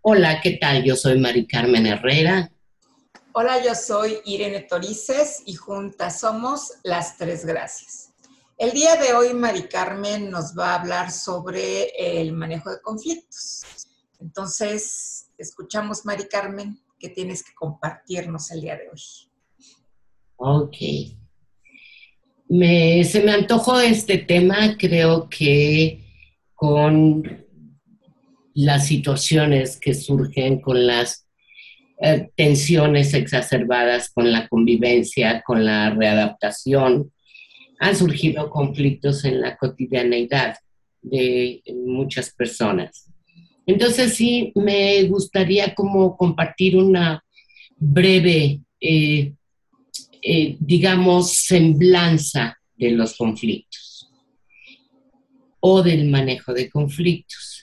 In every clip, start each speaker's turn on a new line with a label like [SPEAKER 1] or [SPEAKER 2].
[SPEAKER 1] Hola, ¿qué tal? Yo soy Mari Carmen Herrera.
[SPEAKER 2] Hola, yo soy Irene Torices y juntas somos Las Tres Gracias. El día de hoy Mari Carmen nos va a hablar sobre el manejo de conflictos. Entonces, escuchamos Mari Carmen, que tienes que compartirnos el día de hoy.
[SPEAKER 1] Ok. se me antojó este tema, creo que con las situaciones que surgen, con las eh, tensiones exacerbadas, con la convivencia, con la readaptación, han surgido conflictos en la cotidianeidad de muchas personas. Entonces sí, me gustaría como compartir una breve, eh, eh, digamos, semblanza de los conflictos o del manejo de conflictos.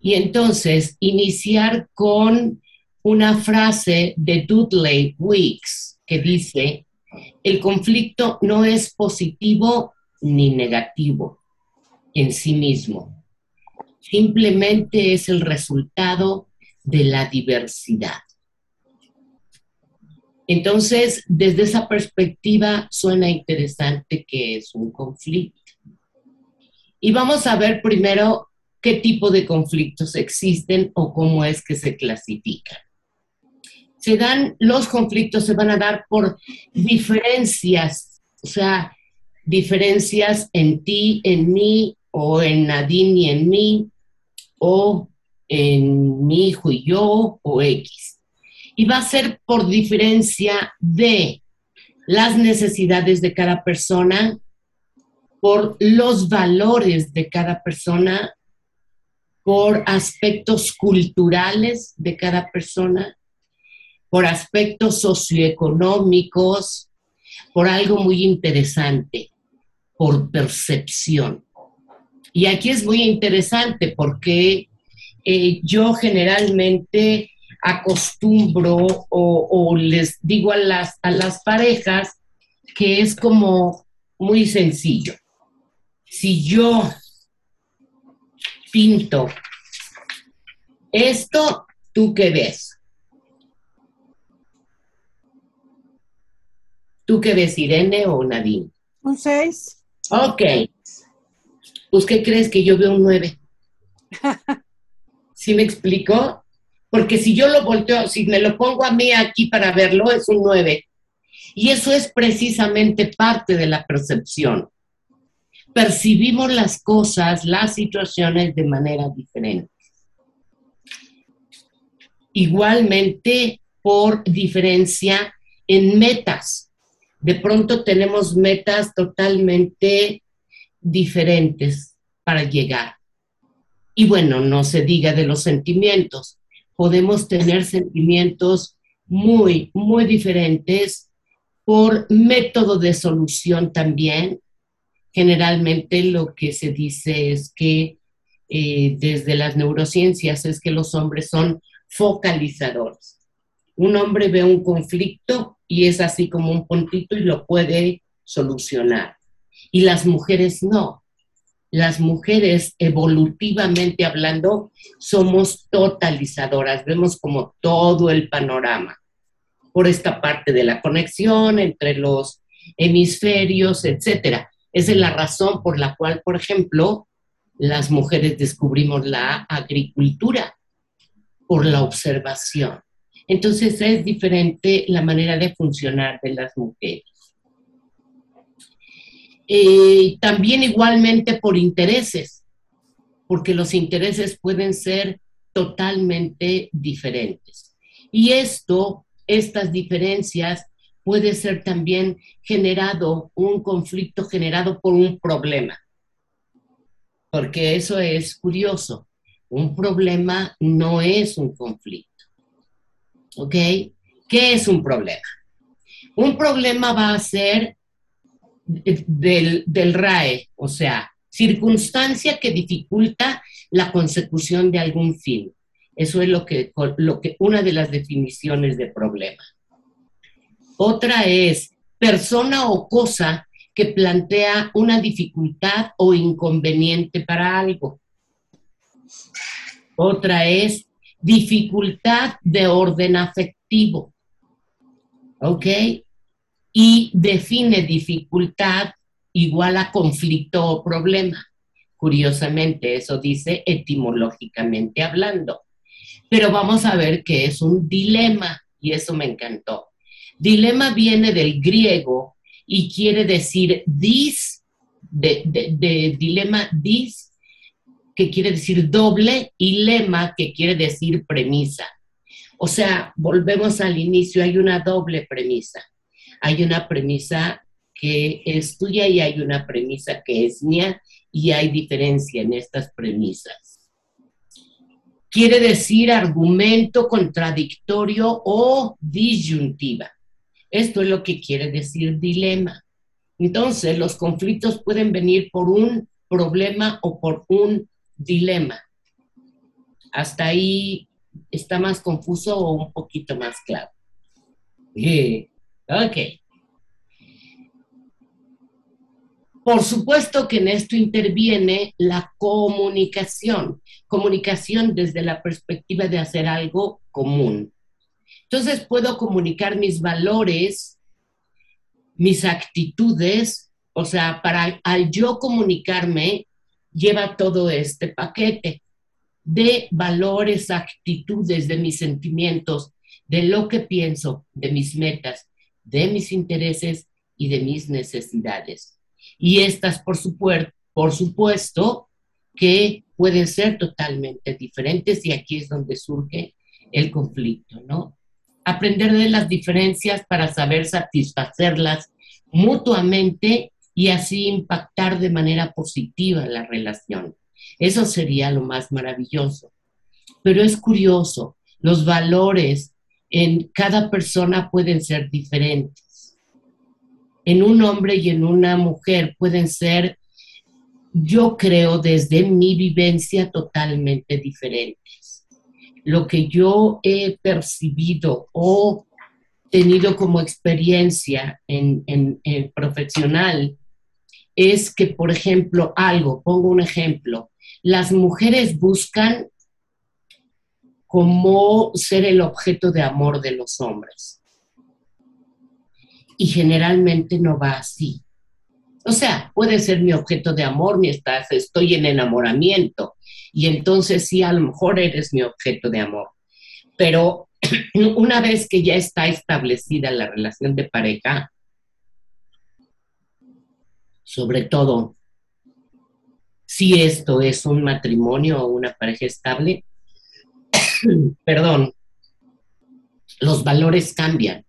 [SPEAKER 1] Y entonces iniciar con una frase de Dudley Weeks que dice, el conflicto no es positivo ni negativo en sí mismo, simplemente es el resultado de la diversidad. Entonces, desde esa perspectiva, suena interesante que es un conflicto. Y vamos a ver primero qué tipo de conflictos existen o cómo es que se clasifican. Se dan, los conflictos se van a dar por diferencias, o sea, diferencias en ti, en mí, o en Nadine y en mí, o en mi hijo y yo, o X. Y va a ser por diferencia de las necesidades de cada persona, por los valores de cada persona, por aspectos culturales de cada persona, por aspectos socioeconómicos, por algo muy interesante, por percepción. Y aquí es muy interesante porque eh, yo generalmente acostumbro o, les digo a las, a las parejas que es como muy sencillo. Si yo pinto esto, ¿tú qué ves? ¿Tú qué ves, Irene o Nadine?
[SPEAKER 3] Un 6.
[SPEAKER 1] Ok. Pues, ¿qué crees que yo veo un 9? ¿Sí me explico? Porque si yo lo volteo, si me lo pongo a mí aquí para verlo, es un 9. Y eso es precisamente parte de la percepción. Percibimos las cosas, las situaciones de manera diferente. Igualmente, por diferencia en metas. De pronto tenemos metas totalmente diferentes para llegar. Y bueno, no se diga de los sentimientos. Podemos tener sentimientos muy, muy diferentes por método de solución también. Generalmente lo que se dice es que eh, desde las neurociencias es que los hombres son focalizadores. Un hombre ve un conflicto y es así como un puntito y lo puede solucionar. Y las mujeres no. Las mujeres, evolutivamente hablando, somos totalizadoras, vemos como todo el panorama por esta parte de la conexión entre los hemisferios, etcétera. Esa es la razón por la cual, por ejemplo, las mujeres descubrimos la agricultura por la observación. Entonces es diferente la manera de funcionar de las mujeres. Eh, también igualmente por intereses, porque los intereses pueden ser totalmente diferentes. Y esto, estas diferencias, puede ser también generado, un conflicto generado por un problema. Porque eso es curioso. Un problema no es un conflicto. ¿Ok? ¿Qué es un problema? Un problema va a ser del, del RAE, o sea, circunstancia que dificulta la consecución de algún fin. Eso es lo que, lo que una de las definiciones de problema. Otra es persona o cosa que plantea una dificultad o inconveniente para algo. Otra es dificultad de orden afectivo. ¿Ok? Y define dificultad igual a conflicto o problema. Curiosamente, eso dice etimológicamente hablando. Pero vamos a ver que es un dilema y eso me encantó. Dilema viene del griego y quiere decir dis, de, dilema dis, que quiere decir doble, y lema, que quiere decir premisa. O sea, volvemos al inicio, hay una doble premisa. Hay una premisa que es tuya y hay una premisa que es mía y hay diferencia en estas premisas. Quiere decir argumento contradictorio o disyuntiva. Esto es lo que quiere decir dilema. Entonces, los conflictos pueden venir por un problema o por un dilema. Hasta ahí está más confuso o un poquito más claro. ok. Por supuesto que en esto interviene la comunicación, comunicación desde la perspectiva de hacer algo común. Entonces puedo comunicar mis valores, mis actitudes, o sea, para al yo comunicarme lleva todo este paquete de valores, actitudes, de mis sentimientos, de lo que pienso, de mis metas, de mis intereses y de mis necesidades. Y estas, por, por supuesto, que pueden ser totalmente diferentes y aquí es donde surge el conflicto, ¿no? Aprender de las diferencias para saber satisfacerlas mutuamente y así impactar de manera positiva la relación. Eso sería lo más maravilloso. Pero es curioso, los valores en cada persona pueden ser diferentes en un hombre y en una mujer pueden ser, yo creo, desde mi vivencia totalmente diferentes. Lo que yo he percibido o tenido como experiencia en, profesional es que, por ejemplo, algo, pongo un ejemplo, las mujeres buscan como ser el objeto de amor de los hombres y generalmente no va así. O sea, puede ser mi objeto de amor mientras estoy en enamoramiento y entonces sí, a lo mejor eres mi objeto de amor. Pero una vez que ya está establecida la relación de pareja, sobre todo si esto es un matrimonio o una pareja estable, perdón, los valores cambian.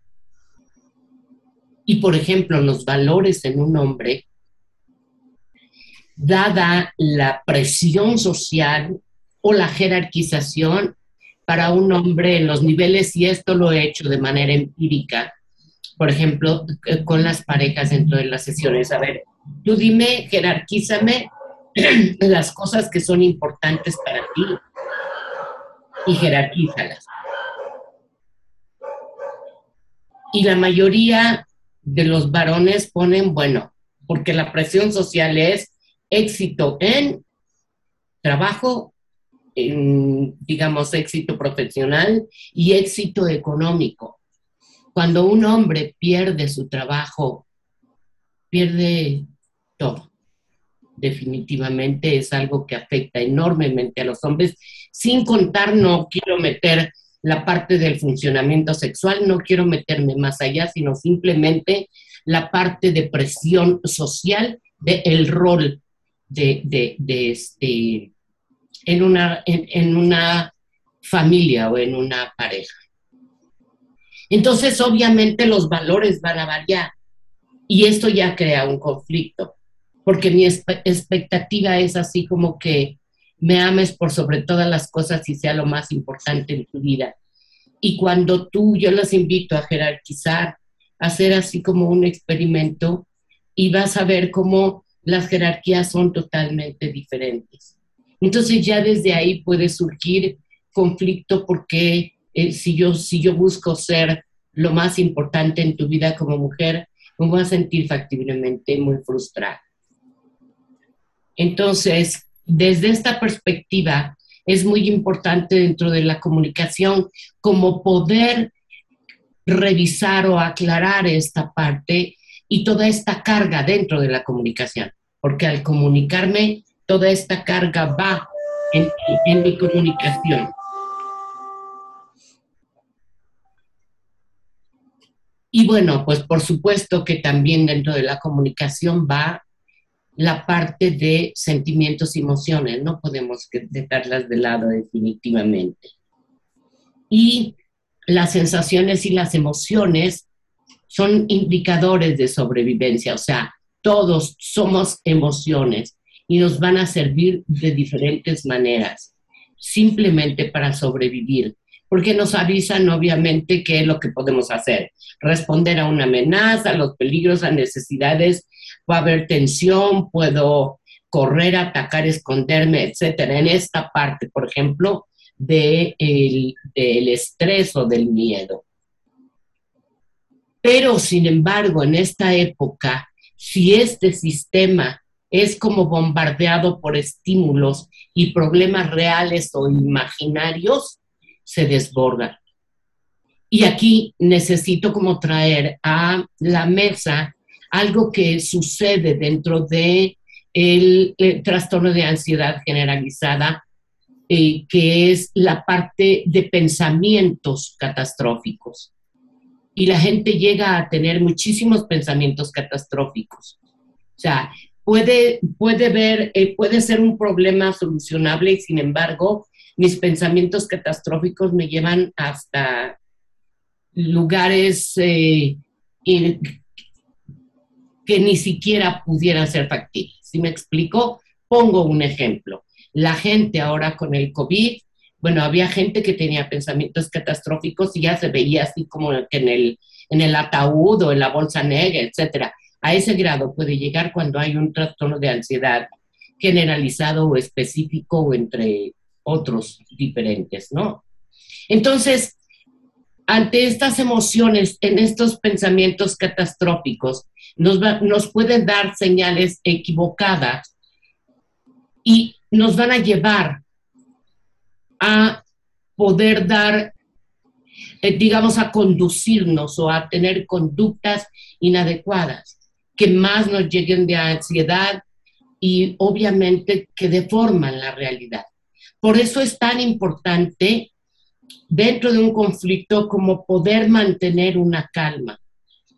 [SPEAKER 1] Y, por ejemplo, los valores en un hombre, dada la presión social o la jerarquización para un hombre en los niveles, y esto lo he hecho de manera empírica, por ejemplo, eh, con las parejas dentro de las sesiones. A ver, tú dime, jerarquízame las cosas que son importantes para ti y jerarquízalas. Y la mayoría de los varones ponen, bueno, porque la presión social es éxito en trabajo, digamos, éxito profesional y éxito económico. Cuando un hombre pierde su trabajo, pierde todo. Definitivamente es algo que afecta enormemente a los hombres, sin contar, no quiero meter la parte del funcionamiento sexual, no quiero meterme más allá, sino simplemente la parte de presión social del rol de, este, en, una, en, una familia o en una pareja. Entonces, obviamente, los valores van a variar y esto ya crea un conflicto, porque mi expectativa es así como que me ames por sobre todas las cosas y sea lo más importante en tu vida. Y cuando tú, yo los invito a jerarquizar, hacer así como un experimento y vas a ver cómo las jerarquías son totalmente diferentes. Entonces ya desde ahí puede surgir conflicto porque eh, si, yo, si yo busco ser lo más importante en tu vida como mujer, me voy a sentir factiblemente muy frustrada. Entonces, desde esta perspectiva, es muy importante dentro de la comunicación como poder revisar o aclarar esta parte y toda esta carga dentro de la comunicación, porque al comunicarme, toda esta carga va en, mi comunicación. Y bueno, pues por supuesto que también dentro de la comunicación va la parte de sentimientos y emociones, no podemos dejarlas de lado definitivamente. Y las sensaciones y las emociones son indicadores de sobrevivencia, o sea, todos somos emociones y nos van a servir de diferentes maneras, simplemente para sobrevivir porque nos avisan obviamente qué es lo que podemos hacer. Responder a una amenaza, a los peligros, a necesidades, va a haber tensión, puedo correr, atacar, esconderme, etcétera. En esta parte, por ejemplo, de del estrés o del miedo. Pero, sin embargo, en esta época, si este sistema es como bombardeado por estímulos y problemas reales o imaginarios, se desborda. Y aquí necesito como traer a la mesa algo que sucede dentro de el, trastorno de ansiedad generalizada, eh, que es la parte de pensamientos catastróficos. Y la gente llega a tener muchísimos pensamientos catastróficos. O sea, puede, puede ver, eh, puede ser un problema solucionable y sin embargo mis pensamientos catastróficos me llevan hasta lugares eh, que ni siquiera pudieran ser factibles. Si me explico, pongo un ejemplo. La gente ahora con el COVID, bueno, había gente que tenía pensamientos catastróficos y ya se veía así como que en el, en ataúd o en la bolsa negra, etcétera. A ese grado puede llegar cuando hay un trastorno de ansiedad generalizado o específico o entre otros diferentes, ¿no? Entonces, ante estas emociones, en estos pensamientos catastróficos, nos, nos pueden dar señales equivocadas y nos van a llevar a poder dar, eh, digamos, a conducirnos o a tener conductas inadecuadas que más nos lleguen de ansiedad y obviamente que deforman la realidad. Por eso es tan importante dentro de un conflicto como poder mantener una calma,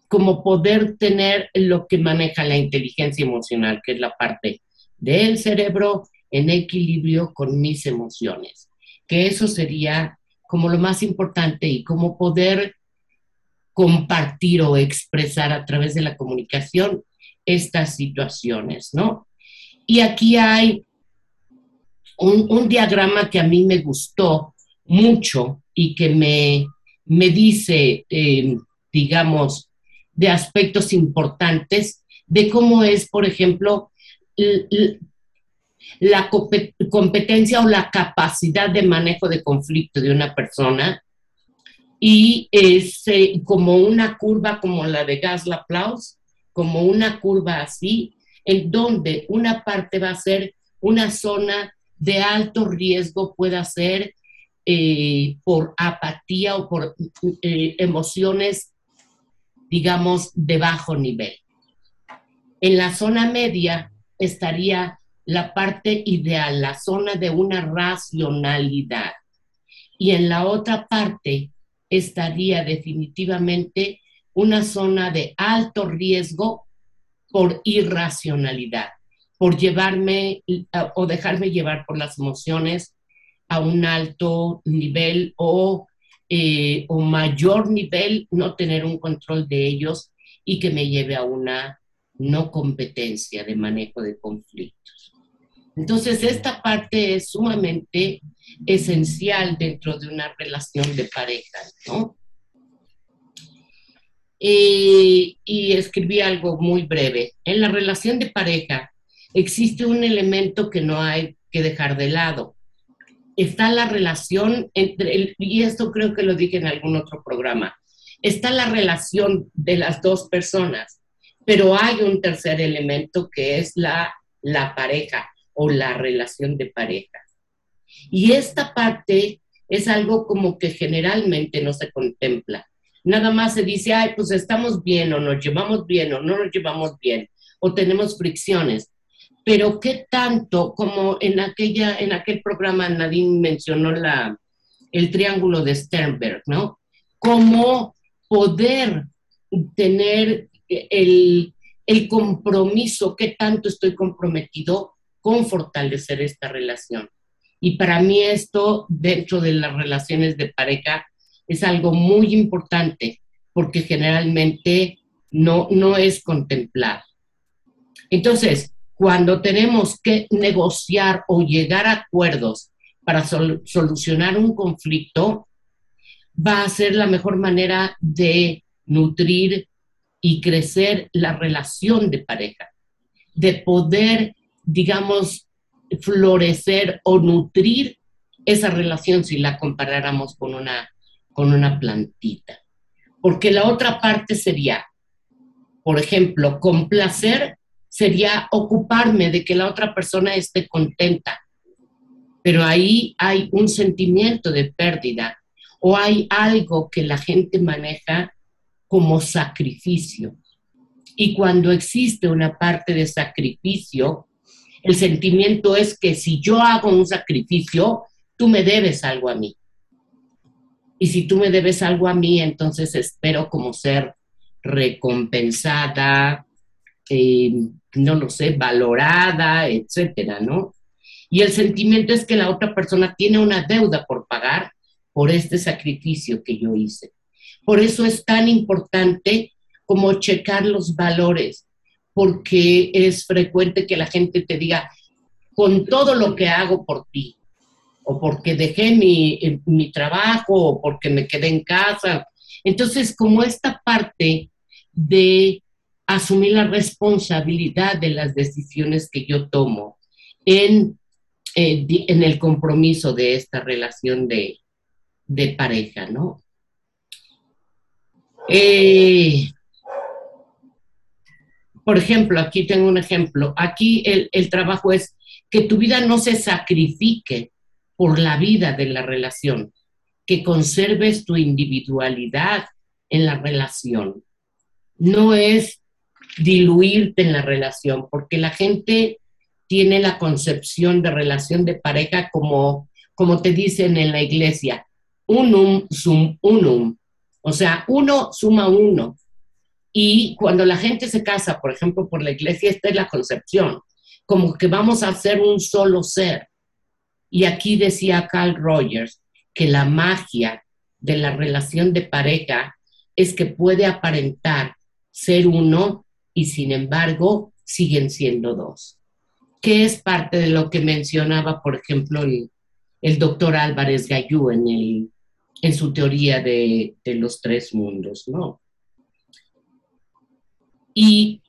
[SPEAKER 1] como poder tener lo que maneja la inteligencia emocional, que es la parte del cerebro en equilibrio con mis emociones, que eso sería como lo más importante y como poder compartir o expresar a través de la comunicación estas situaciones, ¿no? Y aquí hay un, diagrama que a mí me gustó mucho y que me, me dice, eh, digamos, de aspectos importantes de cómo es, por ejemplo, la competencia o la capacidad de manejo de conflicto de una persona y es como una curva como la de Gas Laplace, como una curva así, en donde una parte va a ser una zona de alto riesgo pueda ser eh, por apatía o por eh, emociones, digamos, de bajo nivel. En la zona media estaría la parte ideal, la zona de una racionalidad. Y en la otra parte estaría definitivamente una zona de alto riesgo por irracionalidad por llevarme o dejarme llevar por las emociones a un alto nivel o, eh, o mayor nivel, no tener un control de ellos y que me lleve a una no competencia de manejo de conflictos. Entonces, esta parte es sumamente esencial dentro de una relación de pareja, ¿no? y escribí algo muy breve. En la relación de pareja existe un elemento que no hay que dejar de lado. Está la relación entre, y esto creo que lo dije en algún otro programa, está la relación de las dos personas, pero hay un tercer elemento que es la, la pareja o la relación de pareja. Y esta parte es algo como que generalmente no se contempla. Nada más se dice, ay, pues estamos bien o nos llevamos bien o no nos llevamos bien o tenemos fricciones. Pero qué tanto, como en, aquella, en aquel programa Nadine mencionó la, el triángulo de Sternberg, ¿no? Cómo poder tener el, el compromiso, qué tanto estoy comprometido con fortalecer esta relación. Y para mí esto, dentro de las relaciones de pareja, es algo muy importante porque generalmente no, no es contemplado. Entonces, cuando tenemos que negociar o llegar a acuerdos para solucionar un conflicto, va a ser la mejor manera de nutrir y crecer la relación de pareja, de poder, digamos, florecer o nutrir esa relación si la comparáramos con una, con una plantita. Porque la otra parte sería, por ejemplo, complacer sería ocuparme de que la otra persona esté contenta. Pero ahí hay un sentimiento de pérdida o hay algo que la gente maneja como sacrificio. Y cuando existe una parte de sacrificio, el sentimiento es que si yo hago un sacrificio, tú me debes algo a mí. Y si tú me debes algo a mí, entonces espero como ser recompensada, eh, no lo sé, valorada, etcétera, ¿no? Y el sentimiento es que la otra persona tiene una deuda por pagar por este sacrificio que yo hice. Por eso es tan importante como checar los valores, porque es frecuente que la gente te diga, con todo lo que hago por ti, o porque dejé mi, eh, mi trabajo, o porque me quedé en casa. Entonces, como esta parte de asumir la responsabilidad de las decisiones que yo tomo en, eh, en el compromiso de esta relación de, de pareja, ¿no? Eh, por ejemplo, aquí tengo un ejemplo. Aquí el, el trabajo es que tu vida no se sacrifique por la vida de la relación, que conserves tu individualidad en la relación. No es diluirte en la relación, porque la gente tiene la concepción de relación de pareja como, como te dicen en la iglesia, unum sum unum, o sea, uno suma uno. Y cuando la gente se casa, por ejemplo, por la iglesia, esta es la concepción, como que vamos a ser un solo ser. Y aquí decía Carl Rogers que la magia de la relación de pareja es que puede aparentar ser uno y sin embargo siguen siendo dos. Que es parte de lo que mencionaba, por ejemplo, el, doctor Álvarez Gallú en, su teoría de los tres mundos, ¿no? Y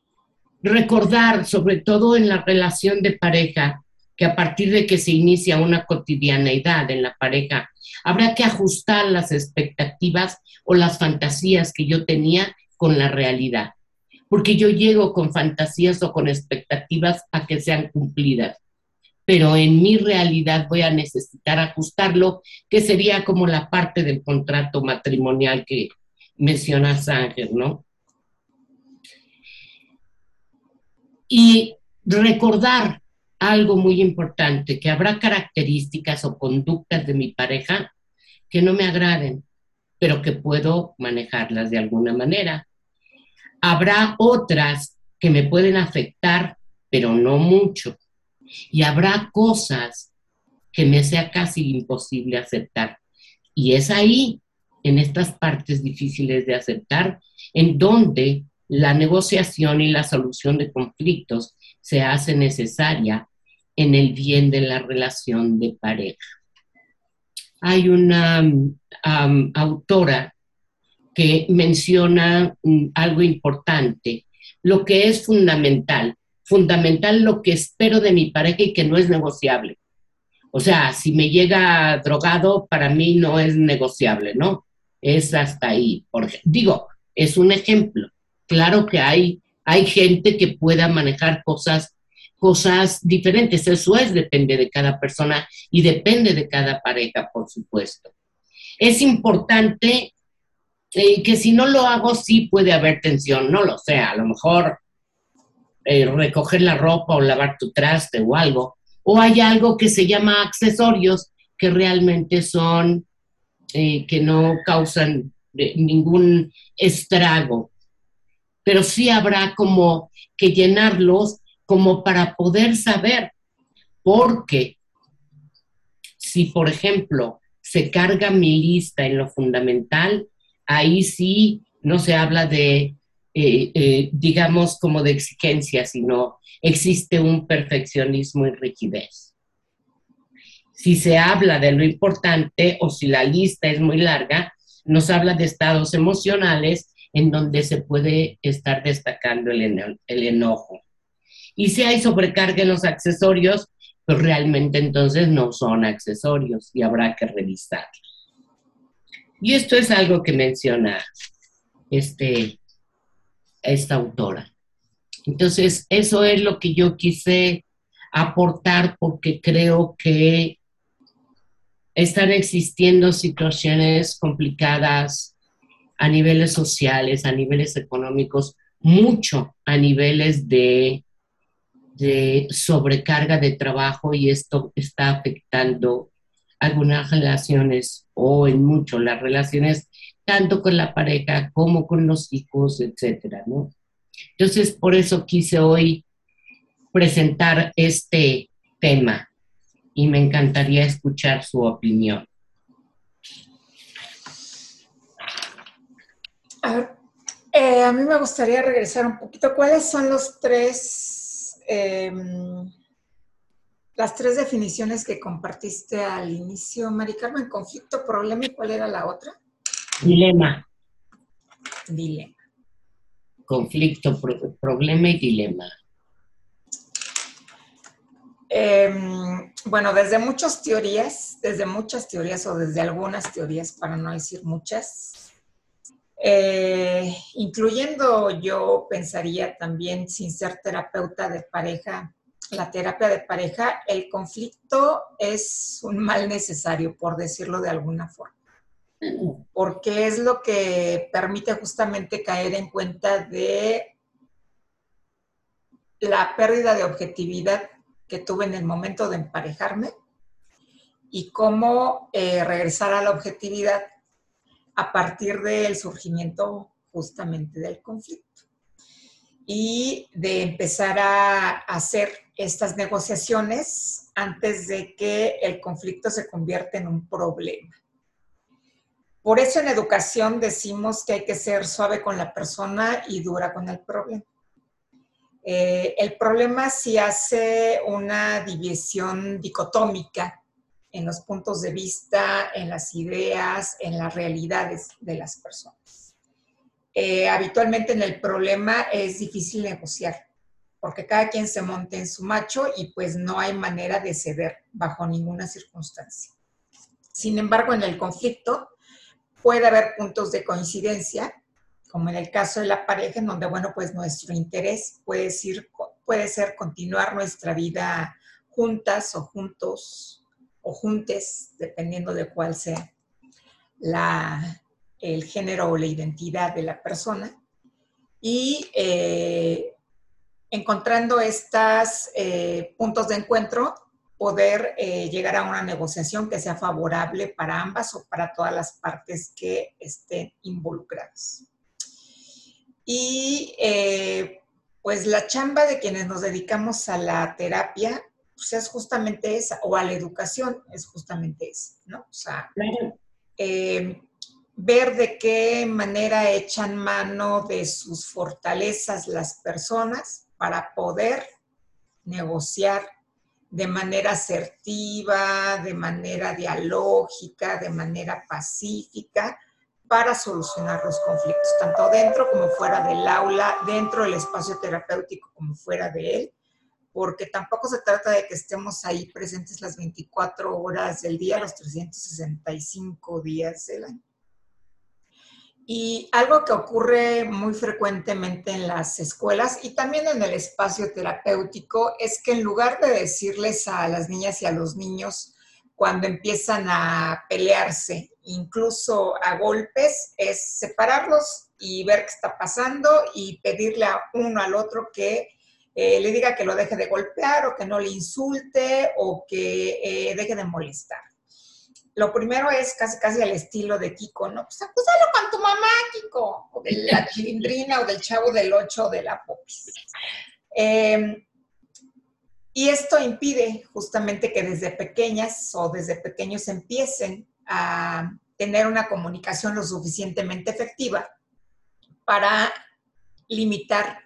[SPEAKER 1] recordar, sobre todo en la relación de pareja, que a partir de que se inicia una cotidianeidad en la pareja, habrá que ajustar las expectativas o las fantasías que yo tenía con la realidad. Porque yo llego con fantasías o con expectativas a que sean cumplidas. Pero en mi realidad voy a necesitar ajustarlo, que sería como la parte del contrato matrimonial que menciona Sánchez, ¿no? Y recordar algo muy importante, que habrá características o conductas de mi pareja que no me agraden, pero que puedo manejarlas de alguna manera. Habrá otras que me pueden afectar, pero no mucho. Y habrá cosas que me sea casi imposible aceptar. Y es ahí, en estas partes difíciles de aceptar, en donde la negociación y la solución de conflictos se hace necesaria en el bien de la relación de pareja. Hay una autora que menciona mm, algo importante, lo que es fundamental, fundamental lo que espero de mi pareja y que no es negociable. O sea, si me llega drogado, para mí no es negociable, ¿no? Es hasta ahí. Digo, es un ejemplo. Claro que hay, hay gente que pueda manejar cosas, cosas diferentes. Eso es, depende de cada persona y depende de cada pareja, por supuesto. Es importante eh, que si no lo hago, sí puede haber tensión, no lo sé, a lo mejor eh, recoger la ropa o lavar tu traste o algo. O hay algo que se llama accesorios que realmente son, eh, que no causan ningún estrago. Pero sí habrá como que llenarlos como para poder saber, porque si, por ejemplo, se carga mi lista en lo fundamental, ahí sí no se habla de, eh, eh, digamos, como de exigencia, sino existe un perfeccionismo y rigidez. Si se habla de lo importante o si la lista es muy larga, nos habla de estados emocionales en donde se puede estar destacando el, el enojo. Y si hay sobrecarga en los accesorios, pues realmente entonces no son accesorios y habrá que revisarlos. Y esto es algo que menciona este, esta autora. Entonces, eso es lo que yo quise aportar porque creo que están existiendo situaciones complicadas a niveles sociales, a niveles económicos, mucho a niveles de, sobrecarga de trabajo y esto está afectando algunas relaciones o en mucho las relaciones tanto con la pareja como con los hijos, etcétera, ¿no? Entonces, por eso quise hoy presentar este tema y me encantaría escuchar su opinión.
[SPEAKER 2] A, eh, mí me gustaría regresar un poquito. ¿Cuáles son los tres, em, las tres definiciones que compartiste al inicio, Mari Carmen? Conflicto, problema y cuál era la otra?
[SPEAKER 1] Dilema.
[SPEAKER 2] Dilema.
[SPEAKER 1] Conflicto, problema y dilema.
[SPEAKER 2] Em, bueno, desde muchas teorías, desde muchas teorías o desde algunas teorías, para no decir muchas, eh, incluyendo yo pensaría también, sin ser terapeuta de pareja, la terapia de pareja, el conflicto es un mal necesario, por decirlo de alguna forma, porque es lo que permite justamente caer en cuenta de la pérdida de objetividad que tuve en el momento de emparejarme y cómo eh, regresar a la objetividad a partir del surgimiento justamente del conflicto y de empezar a hacer estas negociaciones antes de que el conflicto se convierta en un problema. Por eso en educación decimos que hay que ser suave con la persona y dura con el problema. Eh, el problema si hace una división dicotómica en los puntos de vista, en las ideas, en las realidades de las personas. Eh, habitualmente en el problema es difícil negociar, porque cada quien se monte en su macho y pues no hay manera de ceder bajo ninguna circunstancia. Sin embargo, en el conflicto puede haber puntos de coincidencia como en el caso de la pareja, en donde, bueno, pues nuestro interés puede ser, puede ser continuar nuestra vida juntas o juntos o juntes, dependiendo de cuál sea la, el género o la identidad de la persona. Y eh, encontrando estos eh, puntos de encuentro, poder eh, llegar a una negociación que sea favorable para ambas o para todas las partes que estén involucradas. Y pues la chamba de quienes nos dedicamos a la terapia, pues es justamente esa, o a la educación, es justamente esa, ¿no? O sea, eh, ver de qué manera echan mano de sus fortalezas las personas para poder negociar de manera asertiva, de manera dialógica, de manera pacífica, para solucionar los conflictos, tanto dentro como fuera del aula, dentro del espacio terapéutico como fuera de él, porque tampoco se trata de que estemos ahí presentes las 24 horas del día, los 365 días del año. Y algo que ocurre muy frecuentemente en las escuelas y también en el espacio terapéutico es que en lugar de decirles a las niñas y a los niños cuando empiezan a pelearse, incluso a golpes, es separarlos y ver qué está pasando y pedirle a uno al otro que eh, le diga que lo deje de golpear o que no le insulte o que eh, deje de molestar lo primero es casi casi al estilo de Kiko, ¿no? Pues acúsalo con tu mamá, Kiko, o de la chilindrina, o del chavo del ocho, de la popis. Em, y esto impide justamente que desde pequeñas o desde pequeños empiecen a tener una comunicación lo suficientemente efectiva para limitar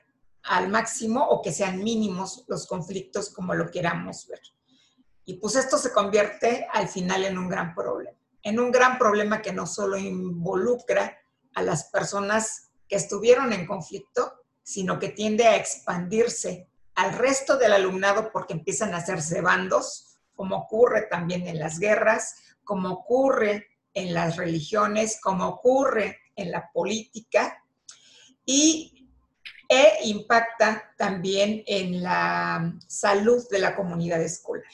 [SPEAKER 2] al máximo o que sean mínimos los conflictos como lo queramos ver. Y pues esto se convierte al final en un gran problema, en un gran problema que no solo involucra a las personas que estuvieron en conflicto, sino que tiende a expandirse al resto del alumnado porque empiezan a hacerse bandos, como ocurre también en las guerras, como ocurre en las religiones, como ocurre en la política, y e impacta también en la salud de la comunidad escolar.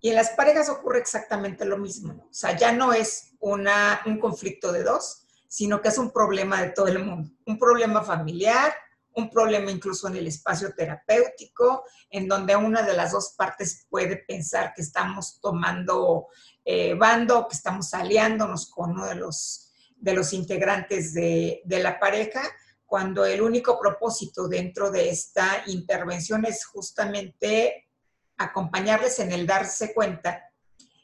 [SPEAKER 2] Y en las parejas ocurre exactamente lo mismo. O sea, ya no es una, un conflicto de dos, sino que es un problema de todo el mundo. Un problema familiar, un problema incluso en el espacio terapéutico, en donde una de las dos partes puede pensar que estamos tomando eh, bando, que estamos aliándonos con uno de los, de los integrantes de, de la pareja, cuando el único propósito dentro de esta intervención es justamente acompañarles en el darse cuenta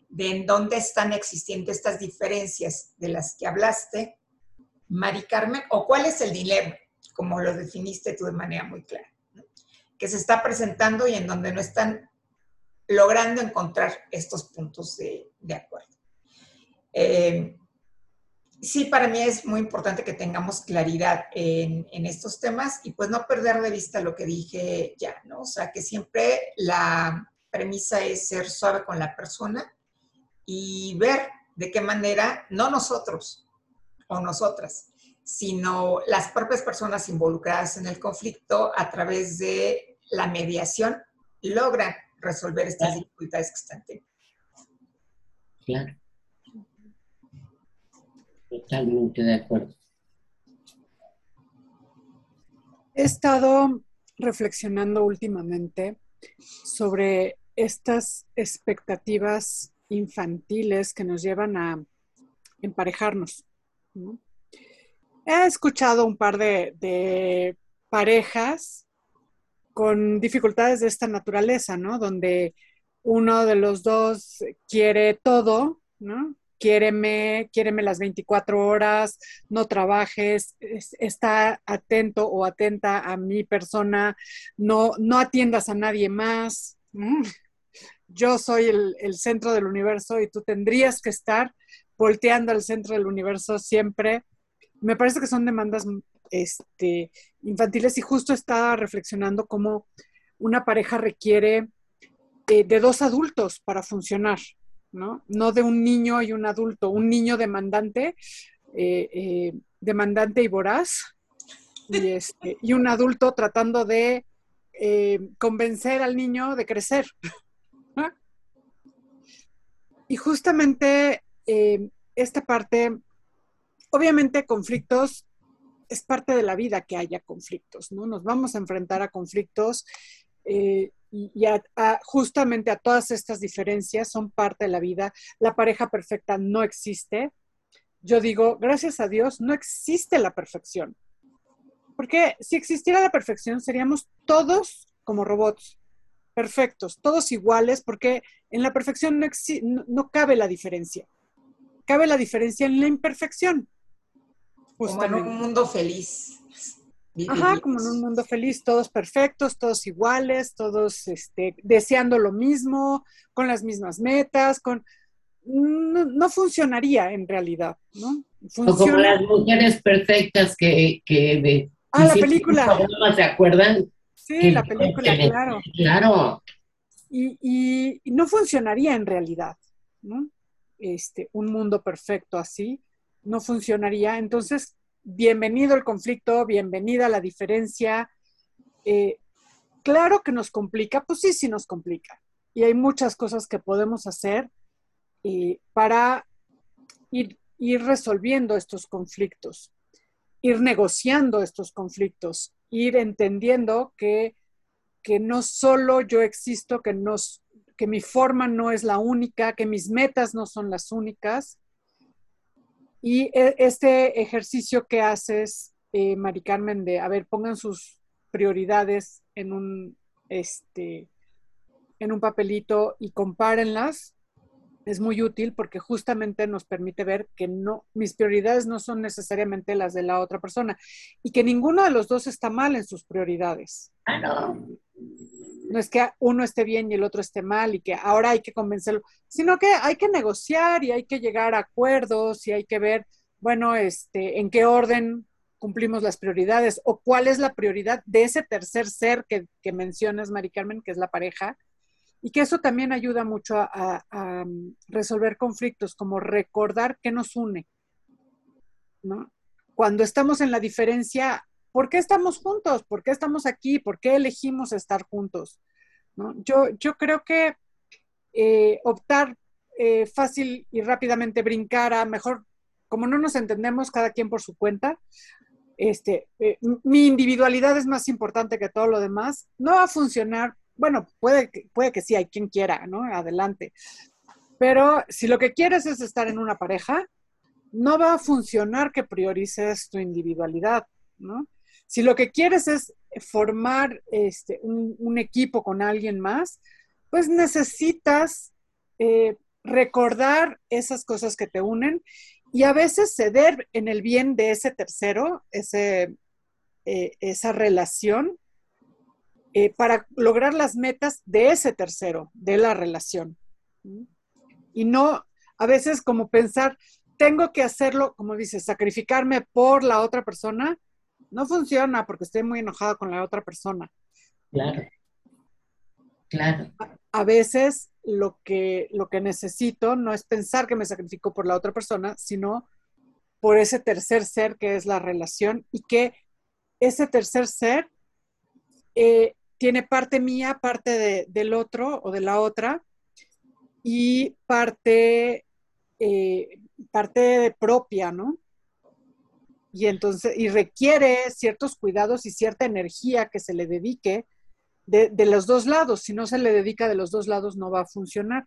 [SPEAKER 2] de en dónde están existiendo estas diferencias de las que hablaste, Mari Carmen, o cuál es el dilema, como lo definiste tú de manera muy clara, que se está presentando y en donde no están logrando encontrar estos puntos de, acuerdo. Eh, sí, para mí es muy importante que tengamos claridad en, en, estos temas y pues no perder de vista lo que dije ya, ¿no? O sea, que siempre la premisa es ser suave con la persona y ver de qué manera, no nosotros o nosotras, sino las propias personas involucradas en el conflicto a través de la mediación logran resolver estas dificultades que están teniendo.
[SPEAKER 1] Claro. Totalmente de acuerdo.
[SPEAKER 3] He estado reflexionando últimamente sobre estas expectativas infantiles que nos llevan a emparejarnos. He escuchado un par de, parejas con dificultades de esta naturaleza, ¿no? Donde uno de los dos quiere todo, ¿no? Quiéreme, quiéreme las 24 horas, no trabajes, está atento o atenta a mi persona, no, no atiendas a nadie más. Yo soy el, el centro del universo y tú tendrías que estar volteando al centro del universo siempre. Me parece que son demandas este, infantiles y justo estaba reflexionando cómo una pareja requiere eh, de dos adultos para funcionar. ¿No? de un niño y un adulto, un niño demandante, eh, eh, demandante y voraz, y, este, y, un adulto tratando de eh, convencer al niño de crecer. Y justamente esta parte, obviamente conflictos, es parte de la vida que haya conflictos, ¿no? Nos vamos a enfrentar a conflictos y, justamente a todas estas diferencias son parte de la vida. La pareja perfecta no existe. Yo digo, gracias a Dios, no existe la perfección. Porque si existiera la perfección, seríamos todos como robots, perfectos, todos iguales, porque en la perfección no, no, cabe la diferencia. Cabe la diferencia en la imperfección.
[SPEAKER 2] Como en un mundo feliz.
[SPEAKER 3] Ajá, como en un mundo feliz, todos perfectos, todos iguales, todos este, deseando lo mismo, con las mismas metas, con... No, funcionaría en realidad, ¿no?
[SPEAKER 1] O como las mujeres perfectas que... que
[SPEAKER 3] ah, la película.
[SPEAKER 1] ¿Se acuerdan?
[SPEAKER 3] Sí, la película, claro.
[SPEAKER 1] Claro.
[SPEAKER 3] Y, y, no funcionaría en realidad, ¿no? Este, un mundo perfecto así no funcionaría. Entonces, bienvenido el conflicto, bienvenida la diferencia. Eh, claro que nos complica, pues sí, sí nos complica. Y hay muchas cosas que podemos hacer eh, para ir, resolviendo estos conflictos, ir negociando estos conflictos, ir entendiendo que, que no solo yo existo, que, nos, que mi forma no es la única, que mis metas no son las únicas, y e, este ejercicio que haces, eh, Mari Carmen, de, a ver, pongan sus prioridades en un, este, en un papelito y compárenlas, es muy útil porque justamente nos permite ver que no, mis prioridades no son necesariamente las de la otra persona y que ninguno de los dos está mal en sus prioridades.
[SPEAKER 1] Ah, no
[SPEAKER 3] es que uno esté bien y el otro esté mal y que ahora hay que convencerlo, sino que hay que negociar y hay que llegar a acuerdos y hay que ver, bueno, este, en qué orden cumplimos las prioridades o cuál es la prioridad de ese tercer ser que, mencionas, Mari Carmen, que es la pareja, y que eso también ayuda mucho a, a resolver conflictos, como recordar qué nos une, ¿no? Cuando estamos en la diferencia, ¿por qué estamos juntos? ¿Por qué estamos aquí? ¿Por qué elegimos estar juntos? Yo, yo creo que eh, optar eh, fácil y rápidamente brincar a mejor, como no nos entendemos cada quien por su cuenta, este, eh, mi individualidad es más importante que todo lo demás, no va a funcionar. Bueno, puede, puede que sí, hay quien quiera, ¿no? Adelante. Pero si lo que quieres es estar en una pareja, no va a funcionar que priorices tu individualidad, ¿no? Si lo que quieres es formar este, un, equipo con alguien más, pues necesitas eh, recordar esas cosas que te unen y a veces ceder en el bien de ese tercero, ese, eh, esa relación, eh, para lograr las metas de ese tercero, de la relación. Y no a veces como pensar, tengo que hacerlo, como dices, sacrificarme por la otra persona, no funciona porque estoy muy enojada con la otra persona.
[SPEAKER 1] Claro. Claro.
[SPEAKER 3] A, veces lo que, lo que necesito no es pensar que me sacrifico por la otra persona, sino por ese tercer ser que es la relación y que ese tercer ser eh, tiene parte mía, parte del otro o de la otra y parte, eh, parte propia, ¿no? Y entonces, y requiere ciertos cuidados y cierta energía que se le dedique de, los dos lados. Si no se le dedica de los dos lados, no va a funcionar.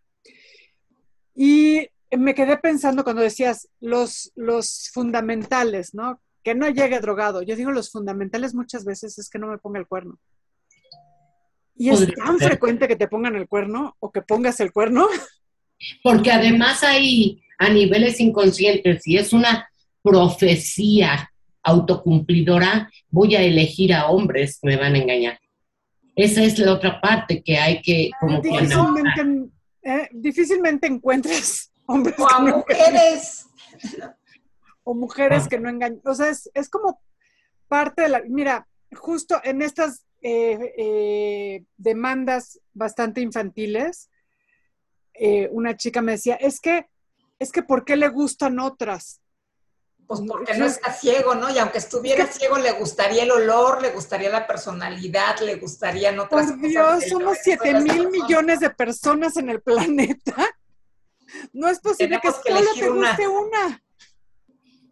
[SPEAKER 3] Y me quedé pensando cuando decías los, los fundamentales, ¿no? Que no llegue drogado. Yo digo los fundamentales muchas veces es que no me ponga el cuerno. Y es tan frecuente que te pongan el cuerno o que pongas el cuerno.
[SPEAKER 1] Porque además hay a niveles inconscientes y es una profecía autocumplidora, voy a elegir a hombres que me van a engañar. Esa es la otra parte que hay que como
[SPEAKER 3] difícilmente, eh, difícilmente encuentres hombres
[SPEAKER 2] o a mujeres
[SPEAKER 3] o mujeres ah. que no engañan. O sea, es, como parte de la. Mira, justo en estas eh, eh, demandas bastante infantiles, una chica me decía, es que, es que, ¿por qué le gustan otras?
[SPEAKER 2] Pues porque no está ciego, ¿no? Y aunque estuviera ciego, le gustaría el olor, le gustaría la personalidad, le gustarían otras
[SPEAKER 3] Por Dios, somos 7 mil millones de personas en el planeta. No es posible que, solo te guste una.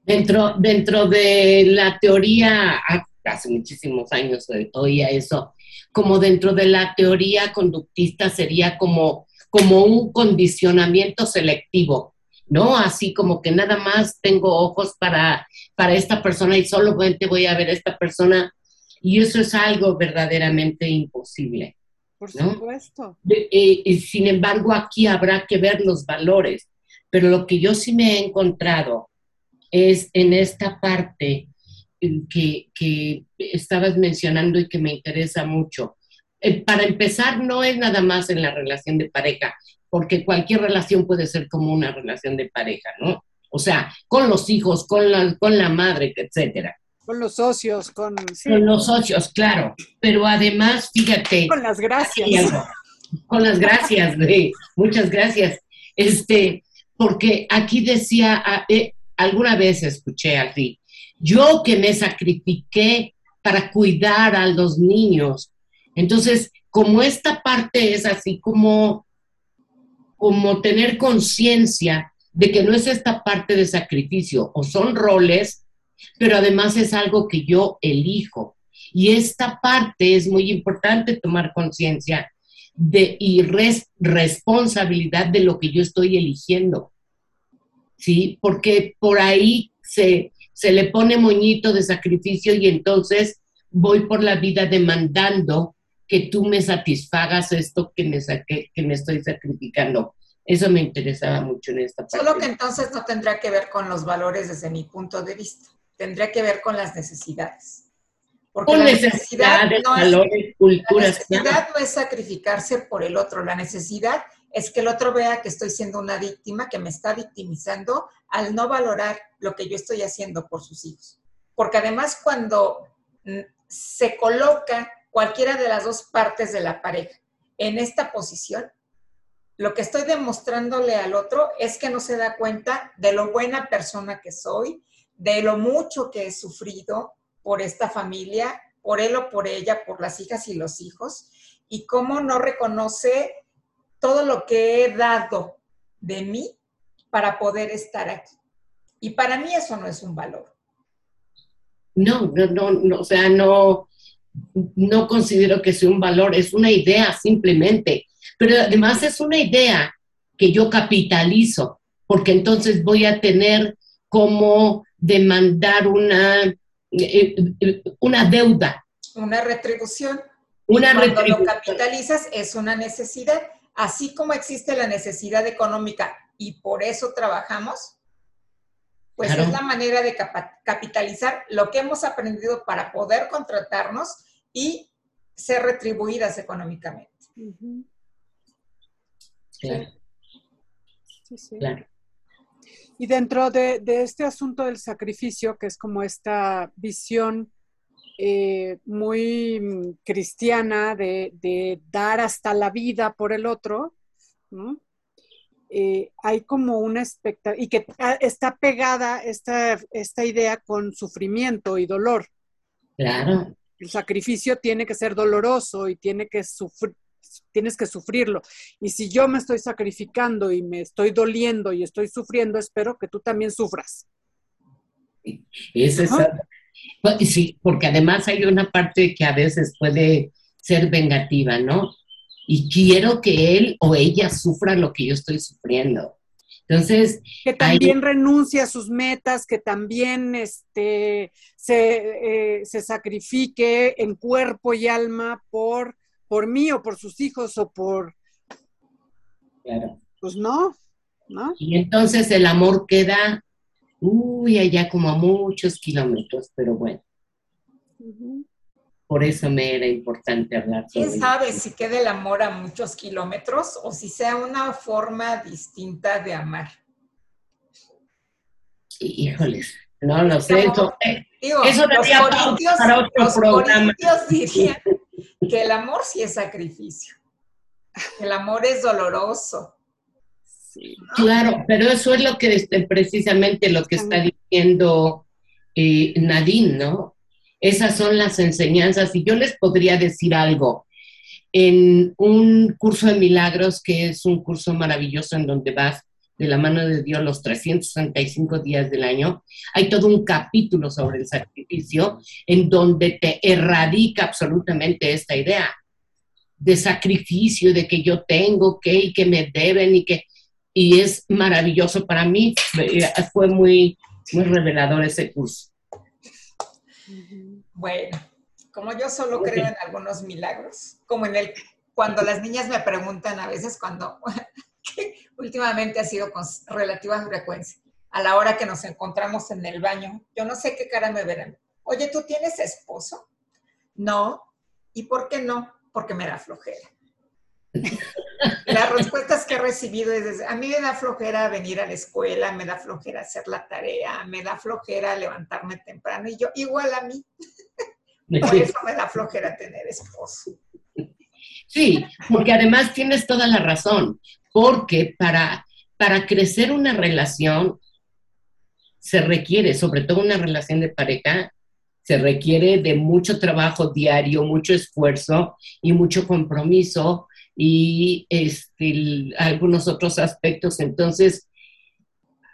[SPEAKER 1] Dentro, dentro de la teoría, hace muchísimos años oía eso, como dentro de la teoría conductista sería como, como un condicionamiento selectivo ¿no? Así como que nada más tengo ojos para, para esta persona y solamente voy a ver a esta persona. Y eso es algo verdaderamente imposible.
[SPEAKER 3] Por supuesto.
[SPEAKER 1] y sin embargo, aquí habrá que ver los valores. Pero lo que yo sí me he encontrado es en esta parte que, que estabas mencionando y que me interesa mucho. Eh, para empezar, no es nada más en la relación de pareja, porque cualquier relación puede ser como una relación de pareja, ¿no? O sea, con los hijos, con la, con la madre, etcétera.
[SPEAKER 3] Con los socios, con...
[SPEAKER 1] Con los socios, claro. Pero además, fíjate...
[SPEAKER 3] Con las gracias.
[SPEAKER 1] Con las gracias, güey. Muchas gracias. Este, porque aquí decía, eh, alguna vez escuché así, yo que me sacrifiqué para cuidar a los niños. Entonces, como esta parte es así como, como tener conciencia de que no es esta parte de sacrificio, o son roles, pero además es algo que yo elijo. Y esta parte es muy importante tomar conciencia de y responsabilidad de lo que yo estoy eligiendo. ¿Sí? Porque por ahí se, se le pone moñito de sacrificio y entonces voy por la vida demandando que tú me satisfagas esto que me, saqué, que me estoy sacrificando. Eso me interesaba mucho en esta parte.
[SPEAKER 2] Solo que entonces no tendrá que ver con los valores desde mi punto de vista, tendría que ver con las necesidades.
[SPEAKER 1] Porque la necesidad, no valores, es, culturas,
[SPEAKER 2] la necesidad no es sacrificarse por el otro, la necesidad es que el otro vea que estoy siendo una víctima, que me está victimizando al no valorar lo que yo estoy haciendo por sus hijos. Porque además cuando mm, se coloca cualquiera de las dos partes de la pareja en esta posición, lo que estoy demostrándole al otro es que no se da cuenta de lo buena persona que soy, de lo mucho que he sufrido por esta familia, por él o por ella, por las hijas y los hijos, y cómo no reconoce todo lo que he dado de mí para poder estar aquí. Y para mí eso no es un valor.
[SPEAKER 1] No, no, no, o sea, no, no considero que sea un valor, es una idea simplemente. Pero además es una idea que yo capitalizo, porque entonces voy a tener como demandar una, eh, eh, una deuda.
[SPEAKER 2] Una retribución.
[SPEAKER 1] Una cuando
[SPEAKER 2] lo capitalizas es una necesidad. Así como existe la necesidad económica y por eso trabajamos, pues es la manera de capitalizar lo que hemos aprendido para poder contratarnos y ser retribuidas económicamente.
[SPEAKER 1] Claro.
[SPEAKER 3] Sí, sí. Y dentro de, este asunto del sacrificio, que es como esta visión eh, muy mm, cristiana de, dar hasta la vida por el otro, eh, hay como una expectativa, y que está pegada esta, esta idea con sufrimiento y dolor.
[SPEAKER 1] Claro.
[SPEAKER 3] El sacrificio tiene que ser doloroso y tiene que sufrir, tienes que sufrirlo. Y si yo me estoy sacrificando y me estoy doliendo y estoy sufriendo, espero que tú también sufras.
[SPEAKER 1] Es pues, Sí, porque además hay una parte que a veces puede ser vengativa, ¿no? Y quiero que él o ella sufra lo que yo estoy sufriendo. Entonces.
[SPEAKER 3] Que también renuncie a sus metas, que también este, se, eh, se sacrifique en cuerpo y alma por por mí o por sus hijos o por...
[SPEAKER 1] Claro.
[SPEAKER 3] Pues no, ¿no?
[SPEAKER 1] Y entonces el amor queda, uy, allá como a muchos kilómetros, pero bueno. Por eso me era importante hablar.
[SPEAKER 2] ¿Quién sabe si queda el amor a muchos kilómetros o si sea una forma distinta de amar?
[SPEAKER 1] Híjoles, no lo sé. Eso,
[SPEAKER 2] digo, eso los para otro programa. dirían que el amor sí es sacrificio. El amor es doloroso.
[SPEAKER 1] Claro, pero eso es lo que este, precisamente lo que está diciendo eh, Nadine, ¿no? Esas son las enseñanzas y yo les podría decir algo. En un curso de milagros, que es un curso maravilloso en donde vas de la mano de Dios los 365 días del año, hay todo un capítulo sobre el sacrificio en donde te erradica absolutamente esta idea de sacrificio, de que yo tengo que y que me deben y que... Y es maravilloso para mí, fue muy, muy revelador ese curso.
[SPEAKER 2] Bueno, como yo solo creo en algunos milagros, como en el, cuando las niñas me preguntan a veces cuando últimamente ha sido con relativa frecuencia. A la hora que nos encontramos en el baño, yo no sé qué cara me verán. Oye, ¿tú tienes esposo? No. ¿Y por qué no? Porque me da flojera. Las respuestas que he recibido es, a mí me da flojera venir a la escuela, me da flojera hacer la tarea, me da flojera levantarme temprano y yo, igual a mí. Por eso me da flojera tener esposo.
[SPEAKER 1] Sí, porque además tienes toda la razón, porque para, para crecer una relación se requiere, sobre todo una relación de pareja, se requiere de mucho trabajo diario, mucho esfuerzo y mucho compromiso y este, algunos otros aspectos. Entonces,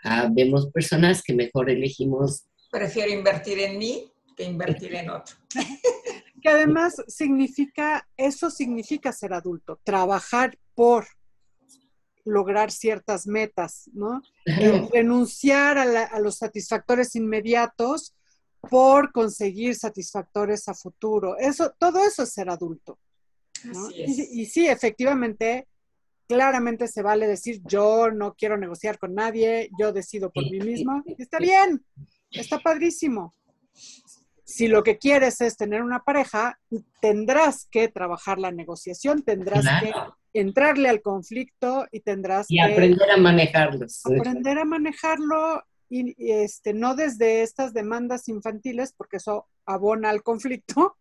[SPEAKER 1] ah, vemos personas que mejor elegimos.
[SPEAKER 2] Prefiero invertir en mí que invertir en otro.
[SPEAKER 3] que además significa, eso significa ser adulto, trabajar por lograr ciertas metas, ¿no? renunciar a, los satisfactores inmediatos por conseguir satisfactores a futuro. Eso, todo eso es ser adulto. Y, y, sí, efectivamente, claramente se vale decir yo no quiero negociar con nadie, yo decido por mí mismo. Está bien, está padrísimo si lo que quieres es tener una pareja, tendrás que trabajar la negociación, tendrás que entrarle al conflicto y tendrás
[SPEAKER 1] y aprender a manejarlo.
[SPEAKER 3] Aprender a manejarlo y, este, no desde estas demandas infantiles, porque eso abona al conflicto.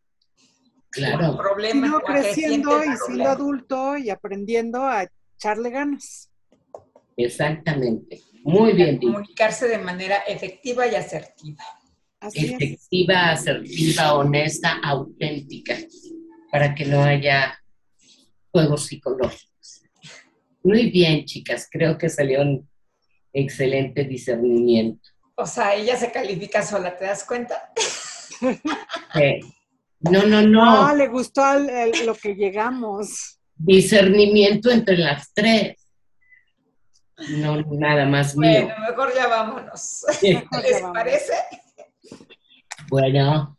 [SPEAKER 1] Claro.
[SPEAKER 2] Problema,
[SPEAKER 3] sino creciendo y siendo adulto y aprendiendo a echarle ganas.
[SPEAKER 1] Exactamente. Muy bien.
[SPEAKER 2] Comunicarse de manera efectiva y asertiva
[SPEAKER 1] efectiva, asertiva, honesta, auténtica, para que no haya juegos psicológicos. Muy bien, chicas, creo que salió un excelente discernimiento.
[SPEAKER 2] O sea, ella se califica sola, ¿te das cuenta?
[SPEAKER 1] No, no, no.
[SPEAKER 3] No, le gustó lo que llegamos.
[SPEAKER 1] Discernimiento entre las tres. No, nada más mío.
[SPEAKER 2] Bueno, mejor ya vámonos. ¿Les parece?
[SPEAKER 1] Bueno.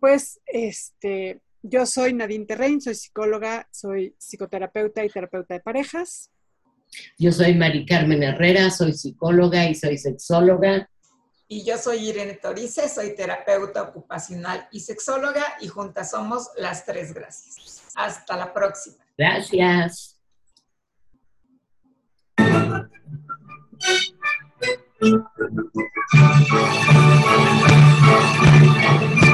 [SPEAKER 3] Pues, este, yo soy Nadine Terrein, soy psicóloga, soy psicoterapeuta y terapeuta de parejas.
[SPEAKER 1] Yo soy Mari Carmen Herrera, soy psicóloga y soy sexóloga.
[SPEAKER 2] Y yo soy Irene Torice, soy terapeuta ocupacional y sexóloga y juntas somos las tres gracias. Hasta la próxima.
[SPEAKER 1] Gracias. Thank you.